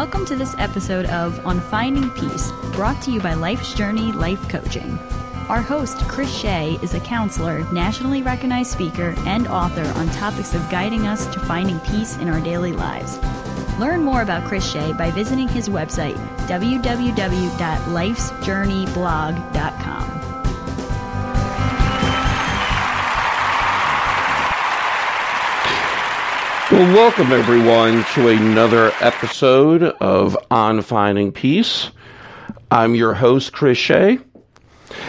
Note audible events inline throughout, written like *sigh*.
Welcome to this episode of On Finding Peace, brought to you by Life's Journey Life Coaching. Our host, Chris Shea, is a counselor, nationally recognized speaker, and author on topics of guiding us to finding peace in our daily lives. Learn more about Chris Shea by visiting his website, www.lifesjourneyblog.com. Well, welcome everyone to another episode of On Finding Peace. I'm your host, Chris Shea,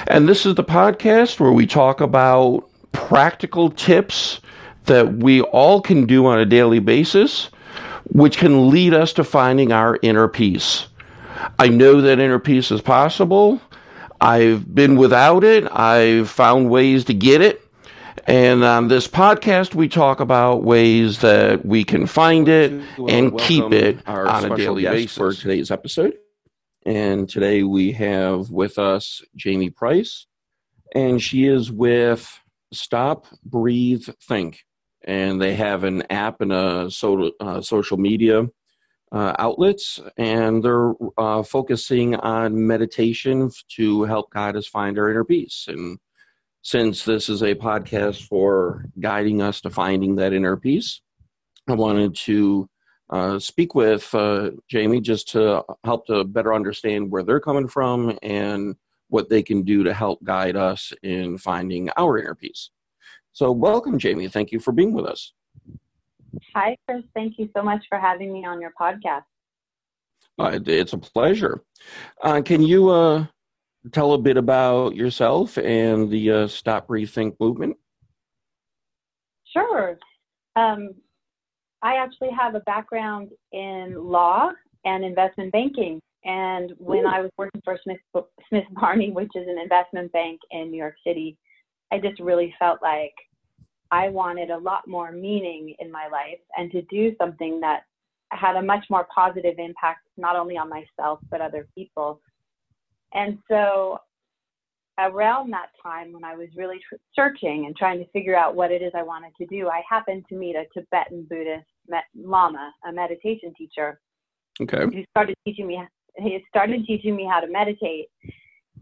and this is the podcast where we talk about practical tips that we all can do on a daily basis, which can lead us to finding our inner peace. I know that inner peace is possible. I've been without it. I've found ways to get it. And on this podcast, we talk about ways that we can find it and keep it on a daily basis. For today's episode, and today we have with us Jamie Price, and she is with Stop, Breathe, Think, and they have an app and a so, uh, social media uh, outlets, and they're uh, focusing on meditation to help guide us find our inner peace. And since this is a podcast for guiding us to finding that inner peace, I wanted to uh, speak with uh, Jamie just to help to better understand where they're coming from and what they can do to help guide us in finding our inner peace. So, welcome, Jamie. Thank you for being with us. Hi, Chris. Thank you so much for having me on your podcast. Uh, it's a pleasure. Uh, can you uh, tell a bit about yourself and the uh, Stop Breathe Think movement? Sure. Um, I actually have a background in law and investment banking. And when Ooh. I was working for Smith, Smith Barney, which is an investment bank in New York City, I just really felt like I wanted a lot more meaning in my life and to do something that had a much more positive impact, not only on myself, but other people. And so around that time when I was really tr- searching and trying to figure out what it is I wanted to do, I happened to meet a Tibetan Buddhist Lama, a meditation teacher. Okay. Who started teaching me he started teaching me how to meditate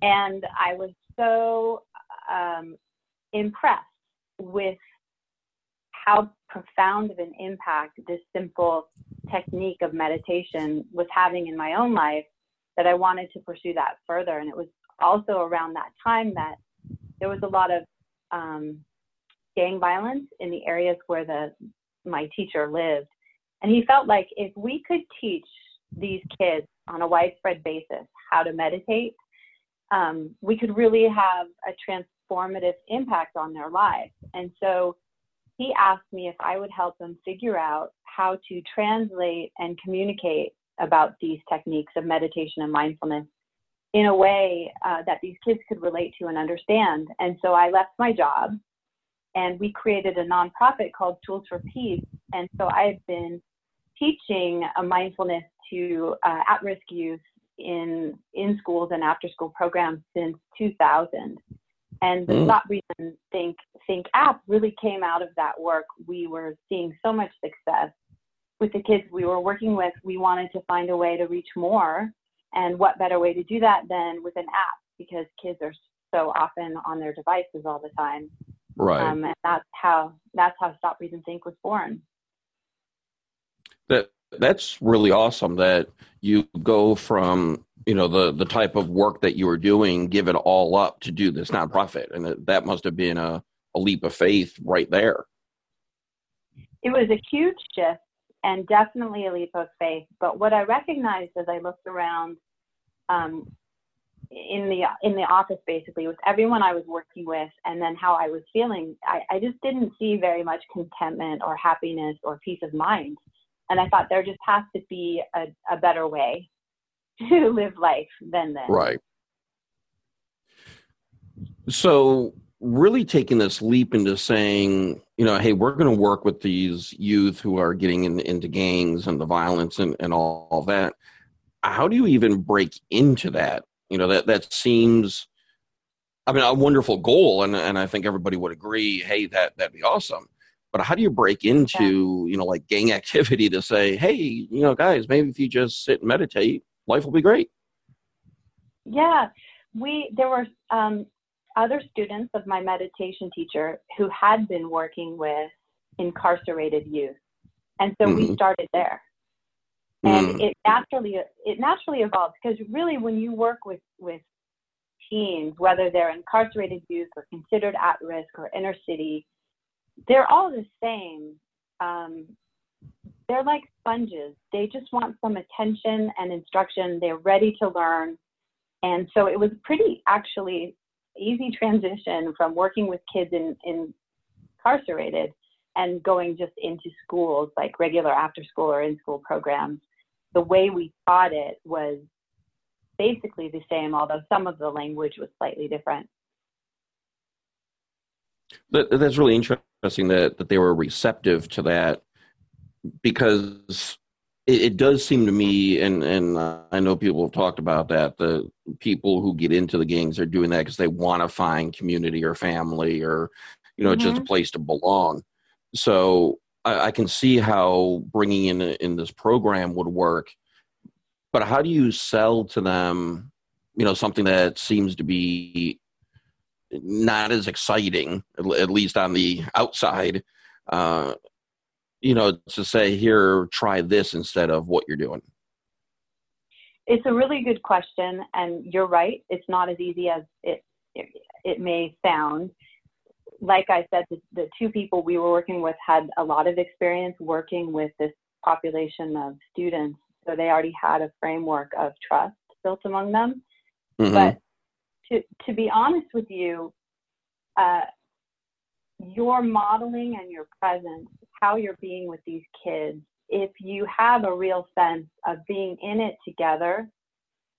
and I was so um, impressed with how profound of an impact this simple technique of meditation was having in my own life that I wanted to pursue that further. And it was also around that time that there was a lot of um, gang violence in the areas where the my teacher lived, and he felt like if we could teach these kids on a widespread basis how to meditate, um, we could really have a transformative impact on their lives. And so he asked me if I would help them figure out how to translate and communicate about these techniques of meditation and mindfulness in a way uh, that these kids could relate to and understand. And so I left my job and we created a nonprofit called Tools for Peace. And so I've been teaching a mindfulness to uh, at-risk youth in in schools and after school programs since 2000. And the mm. Stop Breathe Think Think app really came out of that work. We were seeing so much success with the kids we were working with, we wanted to find a way to reach more. And what better way to do that than with an app? Because kids are so often on their devices all the time. Right. Um, and that's how that's how Stop Breathe and Think was born. That that's really awesome that you go from you know the the type of work that you were doing, give it all up to do this nonprofit, and that, that must have been a, a leap of faith right there. It was a huge shift and definitely a leap of faith. But what I recognized as I looked around um, in the in the office, basically, with everyone I was working with, and then how I was feeling, I, I just didn't see very much contentment or happiness or peace of mind. And I thought there just has to be a, a better way *laughs* to live life than this. Right. So really taking this leap into saying, you know, hey, we're going to work with these youth who are getting in, into gangs and the violence and, and all, all that. How do you even break into that? You know, that, that seems, I mean, a wonderful goal. And, and I think everybody would agree, hey, that, that'd be awesome. but how do you break into you know like gang *laughs* activity to say hey you know guys maybe if you just sit and meditate life will be great yeah we there were um, other students of my meditation teacher who had been working with incarcerated youth and so mm-hmm. we started there and mm. it naturally it naturally evolved because really when you work with with teens whether they're incarcerated youth or considered at risk or inner city they're all the same. Um, they're like sponges. They just want some attention and instruction. They're ready to learn. And so it was pretty actually easy transition from working with kids in, in incarcerated and going just into schools like regular after school or in school programs. The way we taught it was basically the same, although some of the language was slightly different. That, that's really interesting that that they were receptive to that because it, it does seem to me, and and uh, I know people have talked about that. The people who get into the gangs are doing that because they want to find community or family or you know mm-hmm. just a mm-hmm. place to belong. So I, I can see how bringing in in this program would work. But how do you sell to them, you know, something that seems to be not as exciting, at least on the outside. Uh, you know, to say here, try this instead of what you're doing. It's a really good question, and you're right. It's not as easy as it it, it may sound. Like I said, the, the two people we were working with had a lot of experience working with this population of students, so they already had a framework of trust built among them. Mm-hmm. But to to be honest with you, uh, your modeling and your presence, how you're being with these kids, if you have a real sense of being in it together,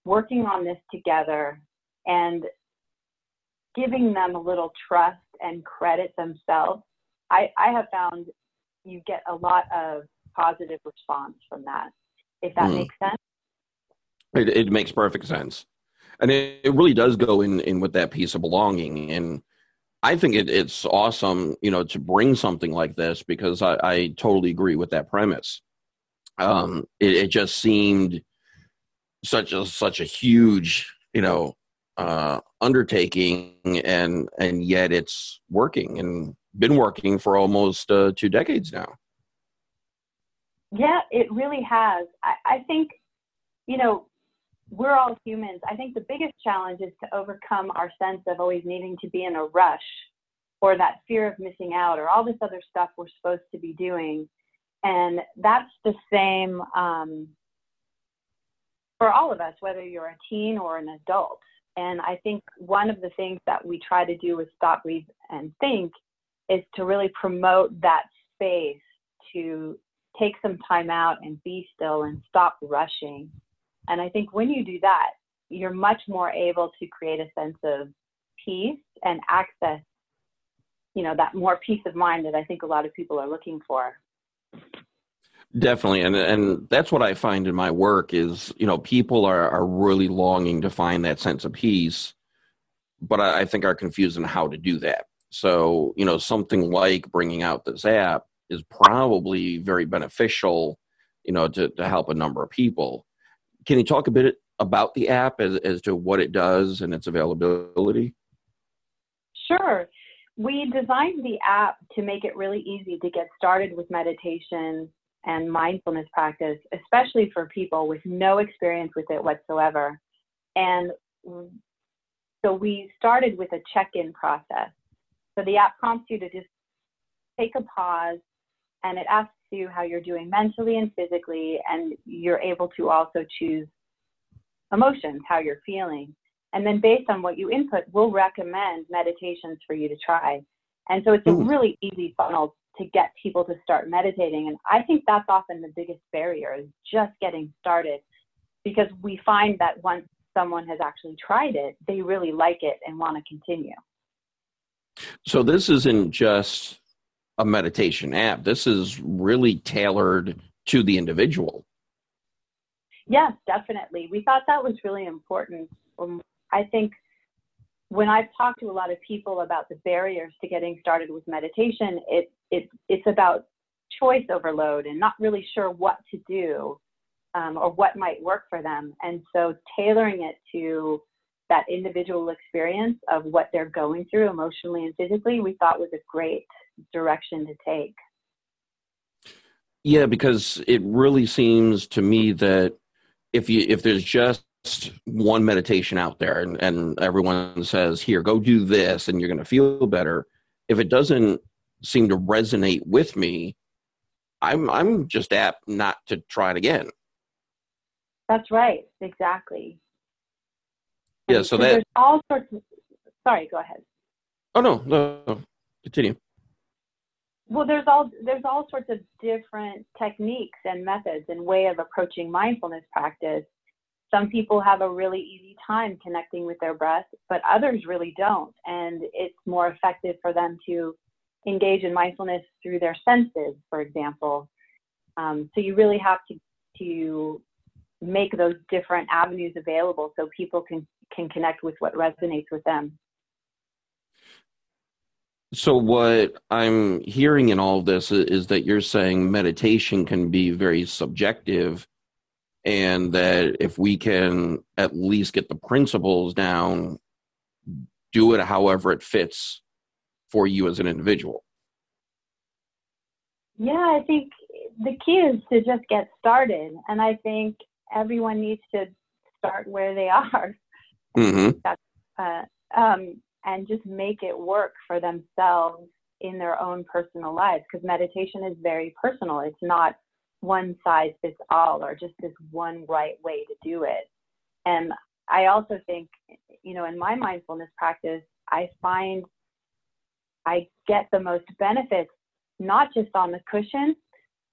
working on this together, and giving them a little trust and credit themselves, I, I have found you get a lot of positive response from that. If that mm. makes sense. It, it makes perfect sense and it, it really does go in in with that piece of belonging and I think it, it's awesome, you know, to bring something like this because I, I totally agree with that premise. Um, it, it, just seemed such a such a huge, you know, uh, undertaking, and and yet it's working and been working for almost uh, two decades now. Yeah, it really has. I, I think, you know, we're all humans. I think the biggest challenge is to overcome our sense of always needing to be in a rush or that fear of missing out or all this other stuff we're supposed to be doing. And that's the same um, for all of us, whether you're a teen or an adult. And I think one of the things that we try to do with Stop, Breathe, and Think is to really promote that space to take some time out and be still and stop rushing and I think when you do that, you're much more able to create a sense of peace and access, you know, that more peace of mind that I think a lot of people are looking for. Definitely, and and that's what I find in my work is you know people are are really longing to find that sense of peace, but I, I think are confused on how to do that. So you know something like bringing out this app is probably very beneficial, you know, to to help a number of people can you talk a bit about the app as, as to what it does and its availability? Sure. We designed the app to make it really easy to get started with meditation and mindfulness practice, especially for people with no experience with it whatsoever. And so we started with a check in process. So the app prompts you to just take a pause and it asks you how you're doing mentally and physically, and you're able to also choose emotions, how you're feeling. And then based on what you input, we'll recommend meditations for you to try. And so it's a hmm. really easy funnel to get people to start meditating. And I think that's often the biggest barrier is just getting started because we find that once someone has actually tried it, they really like it and want to continue. So this isn't just a meditation app. This is really tailored to the individual. Yes, definitely. We thought that was really important. Um, I think when I've talked to a lot of people about the barriers to getting started with meditation, it, it it's about choice overload and not really sure what to do um, or what might work for them. And so tailoring it to that individual experience of what they're going through emotionally and physically, we thought was a great direction to take. Yeah, because it really seems to me that if you if there's just one meditation out there and, and everyone says, here, go do this and you're going to feel better. If it doesn't seem to resonate with me, I'm, I'm just apt not to try it again. That's right. Exactly. Yeah. So that there's all sorts of, sorry, go ahead. Oh no, no, continue. Well, there's all there's all sorts of different techniques and methods and way of approaching mindfulness practice some people have a really easy time connecting with their breath, but others really don't. And it's more effective for them to engage in mindfulness through their senses, for example. Um, so you really have to, to make those different avenues available so people can, can connect with what resonates with them. So, what I'm hearing in all of this is that you're saying meditation can be very subjective and that if we can at least get the principles down, do it however it fits for you as an individual. Yeah, I think the key is to just get started, and I think everyone needs to start where they are. Mm-hmm. Uh, um, and just make it work for themselves in their own personal lives because meditation is very personal. It's not one size fits all or just this one right way to do it. And I also think, you know, in my mindfulness practice, I find I get the most benefits not just on the cushion,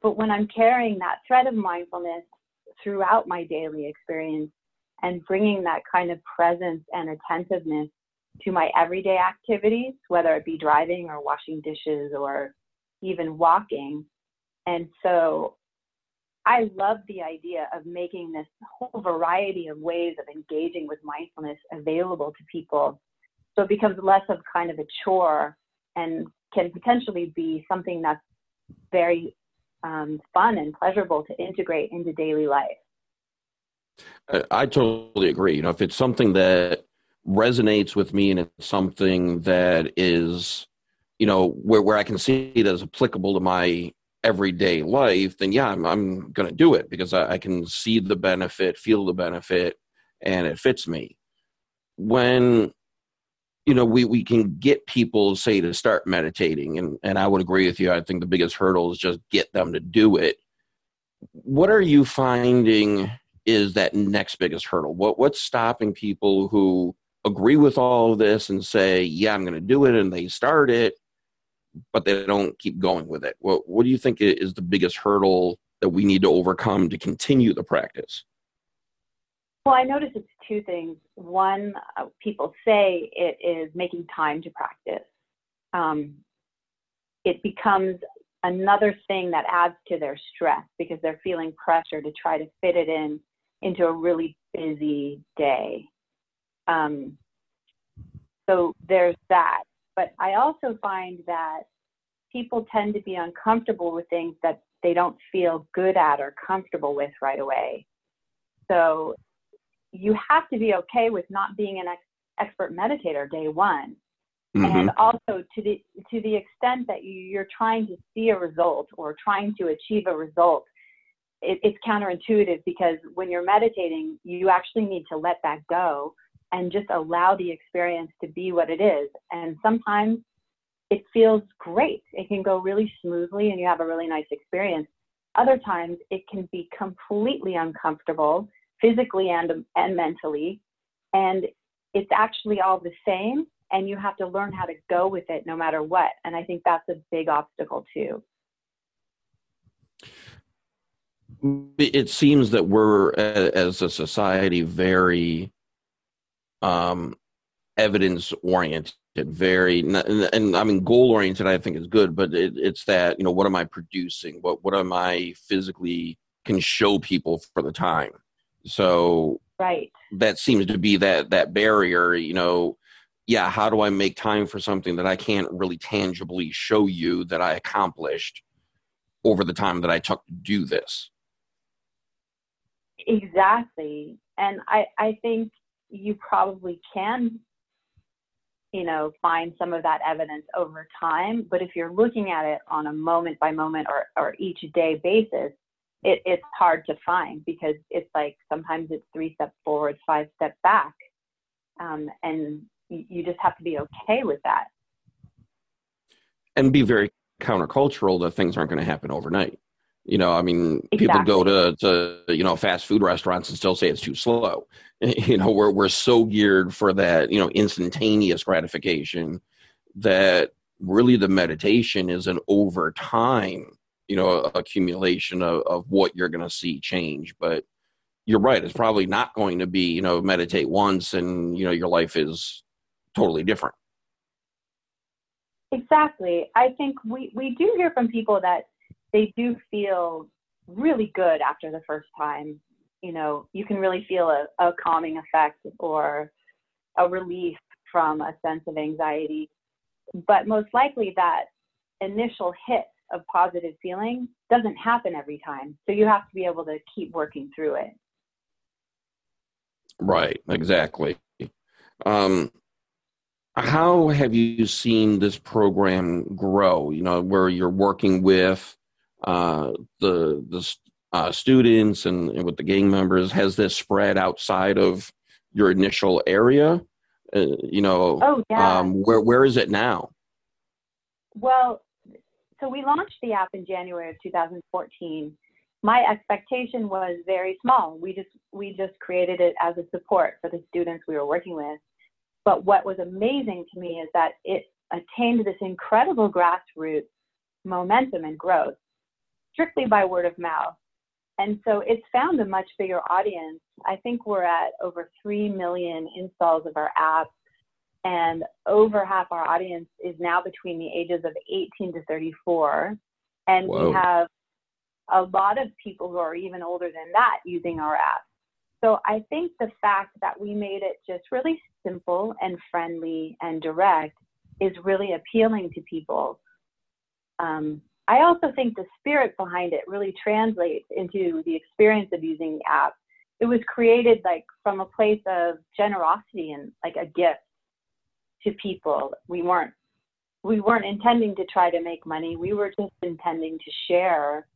but when I'm carrying that thread of mindfulness throughout my daily experience and bringing that kind of presence and attentiveness to my everyday activities, whether it be driving or washing dishes or even walking. And so I love the idea of making this whole variety of ways of engaging with mindfulness available to people. So it becomes less of kind of a chore and can potentially be something that's very um, fun and pleasurable to integrate into daily life. I, I totally agree. You know, if it's something that resonates with me and it's something that is, you know, where, where I can see it as applicable to my everyday life, then yeah, I'm, I'm going to do it because I, I can see the benefit, feel the benefit, and it fits me. When you know we, we can get people say to start meditating and, and i would agree with you i think the biggest hurdle is just get them to do it what are you finding is that next biggest hurdle what what's stopping people who agree with all of this and say yeah i'm going to do it and they start it but they don't keep going with it. What What do you think is the biggest hurdle that we need to overcome to continue the practice? Well, I notice it's two things. One, uh, people say it is making time to practice. Um, it becomes another thing that adds to their stress because they're feeling pressure to try to fit it in into a really busy day. Um, so there's that. But I also find that people tend to be uncomfortable with things that they don't feel good at or comfortable with right away. So you have to be okay with not being an ex- expert meditator day one. Mm-hmm. And also to the to the extent that you, you're trying to see a result or trying to achieve a result, it, it's counterintuitive because when you're meditating, you actually need to let that go and just allow the experience to be what it is. And sometimes it feels great. It can go really smoothly and you have a really nice experience. Other times it can be completely uncomfortable physically and, and mentally. And it's actually all the same and you have to learn how to go with it no matter what. And I think that's a big obstacle too. It seems that we're, as a society, very um, evidence oriented very and, and, i mean goal oriented i think is good but it, it's that you know what am i producing what what am i physically can show people for the time so right that seems to be that that barrier you know yeah how do i make time for something that i can't really tangibly show you that i accomplished over the time that I took to do this. Exactly. And I, I think you probably can, you know, find some of that evidence over time. But if you're looking at it on a moment by moment or, or each day basis, it, it's hard to find because it's like sometimes it's three steps forward, five steps back. Um, and you, you just have to be okay with that. And be very countercultural that things aren't going to happen overnight. You know, I mean, exactly. people go to, to you know fast food restaurants and still say it's too slow. *laughs* You know, we're we're so geared for that you know instantaneous gratification that really the meditation is an over time you know accumulation of, of what you're going to see change. But you're right; it's probably not going to be you know meditate once and you know your life is totally different. Exactly. I think we, we do hear from people that they do feel really good after the first time. You know, you can really feel a, a calming effect or a relief from a sense of anxiety. But most likely, that initial hit of positive feeling doesn't happen every time. So you have to be able to keep working through it. Right, exactly. Um, how have you seen this program grow? You know, where you're working with uh, the the uh, students and, and, with the gang members. Has this spread outside of your initial area? Uh, you know, oh, yeah. um, where where is it now? Well, so we launched the app in January of 2014. My expectation was very small. We just we just created it as a support for the students we were working with. But what was amazing to me is that it attained this incredible grassroots momentum and growth strictly by word of mouth. And so it's found a much bigger audience. I think we're at over 3 million installs of our app, and over half our audience is now between the ages of 18 to 34. And Whoa. we have a lot of people who are even older than that using our app. So I think the fact that we made it just really simple and friendly and direct is really appealing to people. Um, I also think the spirit behind it really translates into the experience of using the app. It was created like from a place of generosity and like a gift to people. We weren't we weren't intending to try to make money. We were just intending to share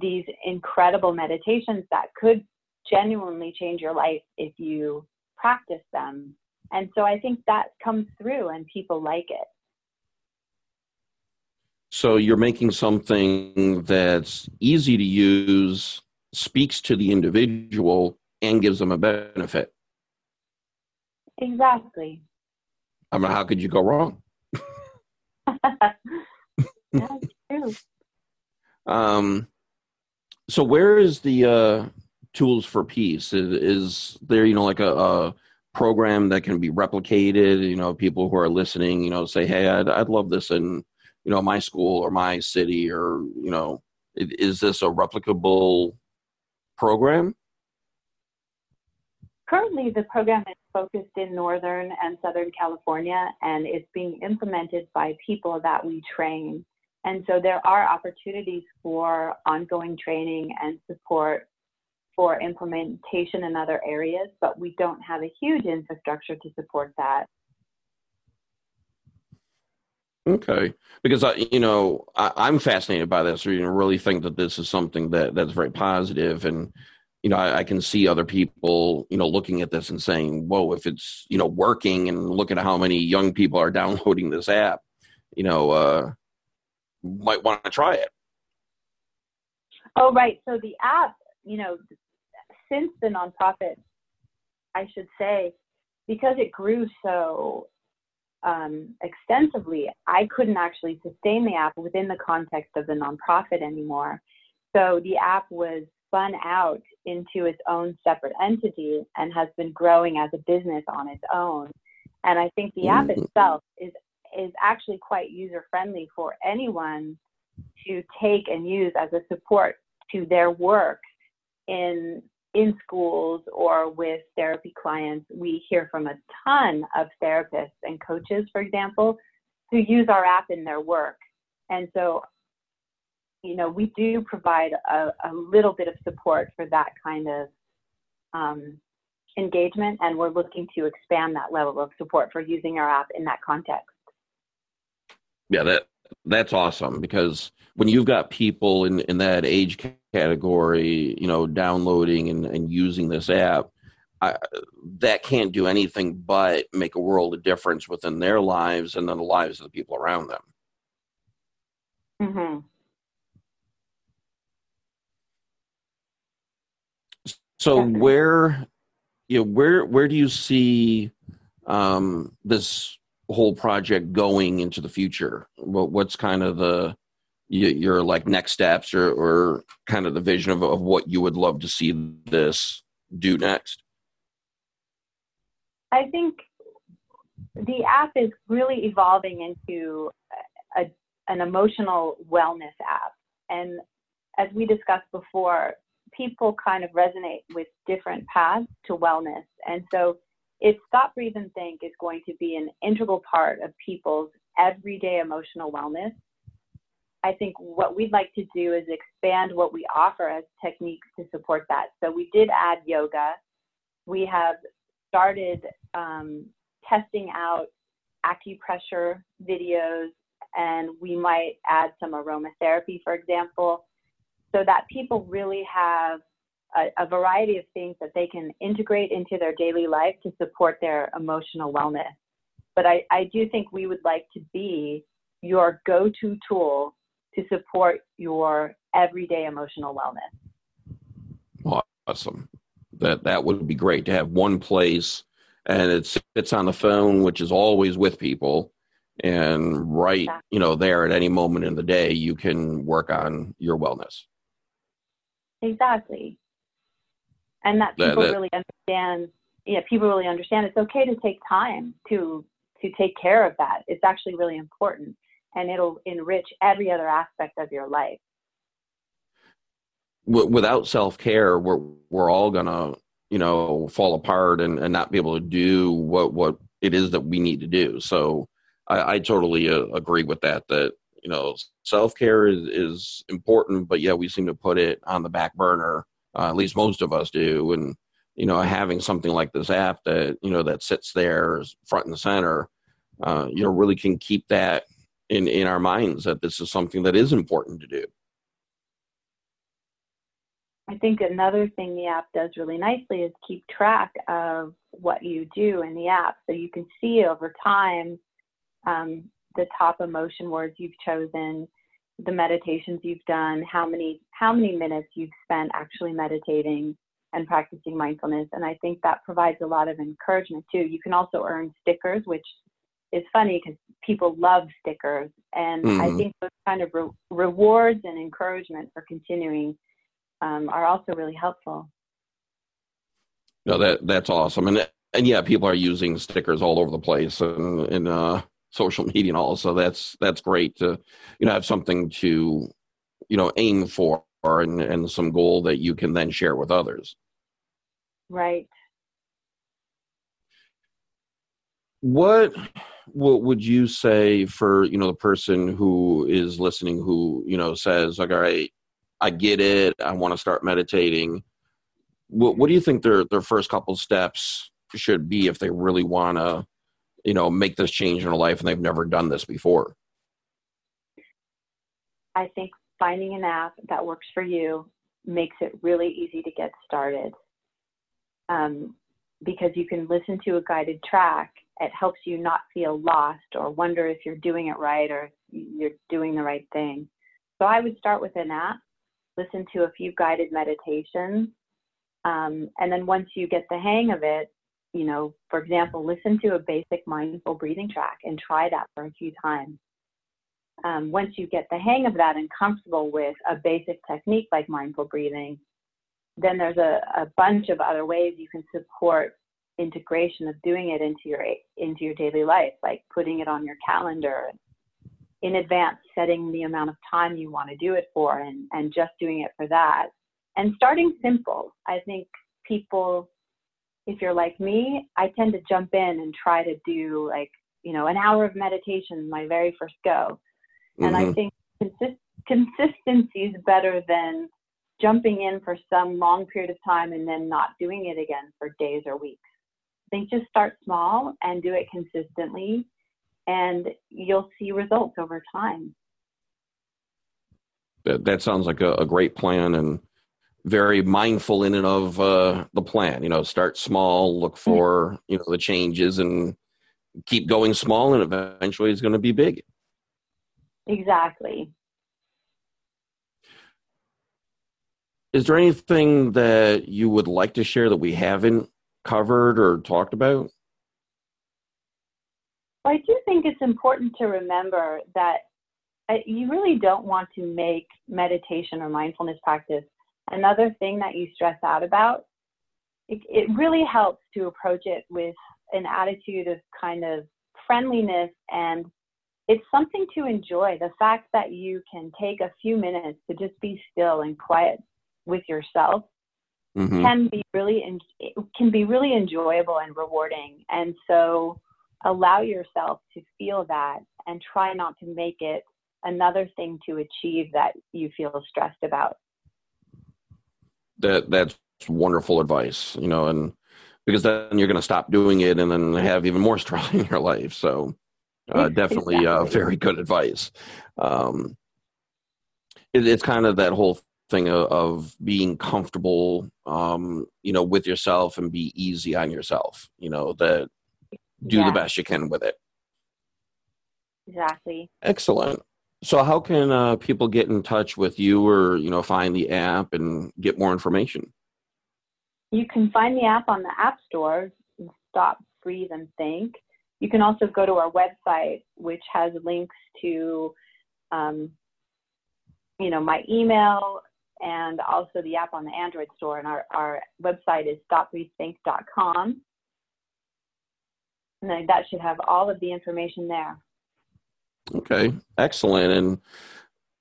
these incredible meditations that could genuinely change your life if you practice them. And so I think that comes through and people like it. So you're making something that's easy to use, speaks to the individual, and gives them a benefit. Exactly. I mean, how could you go wrong? *laughs* That's true. Um, so where is the uh, tools for peace? Is, is there, you know, like a, a, program that can be replicated? You know, people who are listening, you know, say, "Hey, I'd I'd love this in you know my school or my city or you know is this a replicable program? Currently the program is focused in northern and southern california and it's being implemented by people that we train. And so there are opportunities for ongoing training and support for implementation in other areas but we don't have a huge infrastructure to support that Okay, because I, you know, I, am fascinated by this. You know, really think that this is something that that's very positive, and you know, I, I, can see other people, you know, looking at this and saying, "Whoa, if it's you know working," and look at how many young people are *laughs* downloading this app, you know, uh, might want to try it. Oh, right. So the app, you know, since the nonprofit, I should say, because it grew so um, extensively, I couldn't actually sustain the app within the context of the nonprofit anymore. So the app was spun out into its own separate entity and has been growing as a business on its own. And I think the app mm-hmm. itself is is actually quite user friendly for anyone to take and use as a support to their work in in schools or with therapy clients, we hear from a ton of therapists and coaches, for example, who use our app in their work. And so you know, we do provide a, a little bit of support for that kind of um, engagement, and we're looking to expand that level of support for using our app in that context. Yeah, that that's awesome because when you've got people in in that age category, you know, downloading and, and using this app, I, that can't do anything but make a world of difference within their lives and then the lives of the people around them. Mm-hmm. So where, you know, where where do you see um, this whole project going into the future? What, what's kind of the your, like next steps or, or kind of the vision of, of what you would love to see this do next? I think the app is really evolving into a, an emotional wellness app. And as we discussed before, people kind of resonate with different paths to wellness. And so it's Stop, Breathe, and Think is going to be an integral part of people's everyday emotional wellness. I think what we'd like to do is expand what we offer as techniques to support that. So we did add yoga. We have started um, testing out acupressure videos, and we might add some aromatherapy, for example so that people really have a, a, variety of things that they can integrate into their daily life to support their emotional wellness. But I, I do think we would like to be your go to tool to support your everyday emotional wellness. Awesome. That that would be great to have one place and it sits on the phone, which is always with people. And right, you know, there at any moment in the day, you can work on your wellness. Exactly. And that people that, that, really understand yeah, people really understand it's okay to take time to to take care of that. It's actually really important and it'll enrich every other aspect of your life. Without self care, we're we're all gonna, you know, fall apart and, and not be able to do what what it is that we need to do. So I, I totally uh, agree with that. That you know, self care is, is important, but yeah, we seem to put it on the back burner. Uh, at least most of us do. And, you know, having something like this app that, you know, that sits there front and center, uh, you know, really can keep that in, in our minds that this is something that is important to do. I think another thing the app does really nicely is keep track of what you do in the app. So you can see over time um, the top emotion words you've chosen, the meditations you've done, how many how many minutes you've spent actually meditating and practicing mindfulness. And I think that provides a lot of encouragement too. You can also earn stickers, which is funny because people love stickers. And mm-hmm. I think those kind of re- rewards and encouragement for continuing um, are also really helpful. No, that that's awesome, and and yeah, people are using stickers all over the place, and and uh, social media and all. So that's that's great to you know have something to you know aim for and and some goal that you can then share with others. Right. What what would you say for you know the person who is listening who you know says like all right I get it. I want to start meditating. What what do you think their their first couple steps should be if they really want to you know make this change in their life and they've never done this before? I think finding an app that works for you makes it really easy to get started. Um, because you can listen to a guided track it helps you not feel lost or wonder if you're doing it right or you're doing the right thing so i would start with an app listen to a few guided meditations um, and then once you get the hang of it you know, for example, listen to a basic mindful breathing track and try that for a few times. Um, once you get the hang of that and comfortable with a basic technique like mindful breathing, then there's a, a bunch of other ways you can support integration of doing it into your into your daily life, like putting it on your calendar in advance, setting the amount of time you want to do it for, and and just doing it for that, and starting simple. I think people if you're like me, I tend to jump in and try to do like, you know, an hour of meditation my very first go. Mm-hmm. And I mm-hmm. think consist- consistency is better than jumping in for some long period of time and then not doing it again for days or weeks. Think just start small and do it consistently, and you'll see results over time. That, that sounds like a, a great plan and very mindful in and of uh, the plan. You know, start small, look mm-hmm. for you know the changes, and keep going small, and eventually it's going to be big. Exactly. Is there anything that you would like to share that we haven't covered or talked about? Well, I do think it's important to remember that uh, you really don't want to make meditation or mindfulness practice another thing that you stress out about. It, it really helps to approach it with an attitude of kind of friendliness and it's something to enjoy. The fact that you can take a few minutes to just be still and quiet with yourself mm-hmm. can be really can be really enjoyable and rewarding. And so allow yourself to feel that and try not to make it another thing to achieve that you feel stressed about. That that's wonderful advice, you know, and because then you're going to stop doing it and then have even more *laughs* stress in your life. So uh, definitely exactly. uh, very good advice. Um, it, it's kind of that whole thing of, of being comfortable, um, you know, with yourself and be easy on yourself. You know that do yeah. the best you can with it. Exactly. Excellent. So, how can uh, people get in touch with you, or you know, find the app and get more information? You can find the app on the App Store. Stop, breathe, and think. You can also go to our website, which has links to, um, you know, my email and also the app on the Android store. And our, our website is stopbreathethink.com. And that should have all of the information there. Okay, excellent. And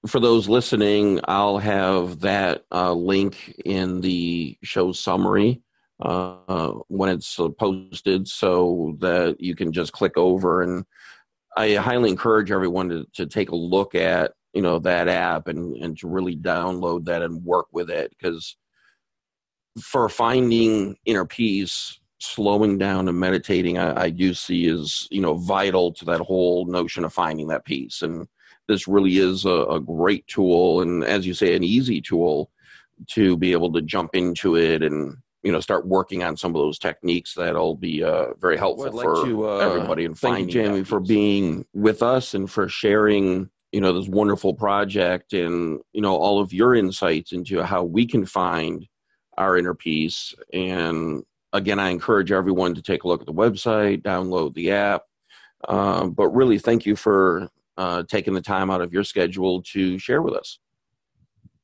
for those listening, I'll have that uh, link in the show summary uh, when it's posted so that you can just click over. And I highly encourage everyone to, to take a look at you know that app and, and to really download that and work with it. Because for finding inner peace slowing down and meditating I, I, do see is you know vital to that whole notion of finding that peace. And this really is a, a, great tool and as you say an easy tool to be able to jump into it and you know start working on some of those techniques that'll be uh, very helpful well, like for to, uh, everybody and thank you jamie for being with us and for sharing you know this wonderful project and you know all of your insights into how we can find our inner peace. And again i encourage everyone to take a look at the website download the app. Uh, but really thank you for uh, taking the time out of your schedule to share with us.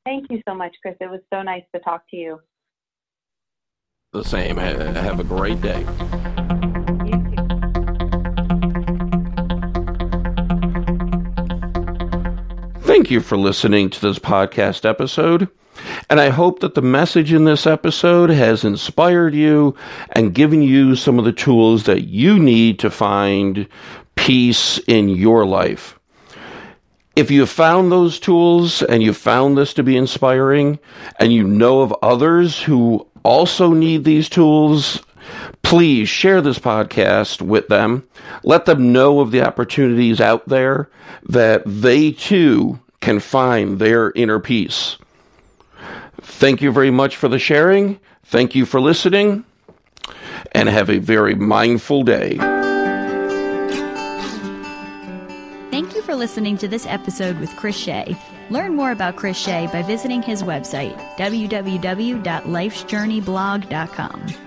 Thank you so much chris. It was so nice to talk to you. The same. Have a great day Thank you for listening to this podcast episode. And I hope that the message in this episode has inspired you and given you some of the tools that you need to find peace in your life. If you found those tools and you found this to be inspiring and you know of others who also need these tools, please share this podcast with them. Let them know of the opportunities out there that they too can find their inner peace. Thank you very much for the sharing. Thank you for listening. And have a very mindful day. Thank you for listening to this episode with Chris Shea. Learn more about Chris Shea by visiting his website, www.lifesjourneyblog.com.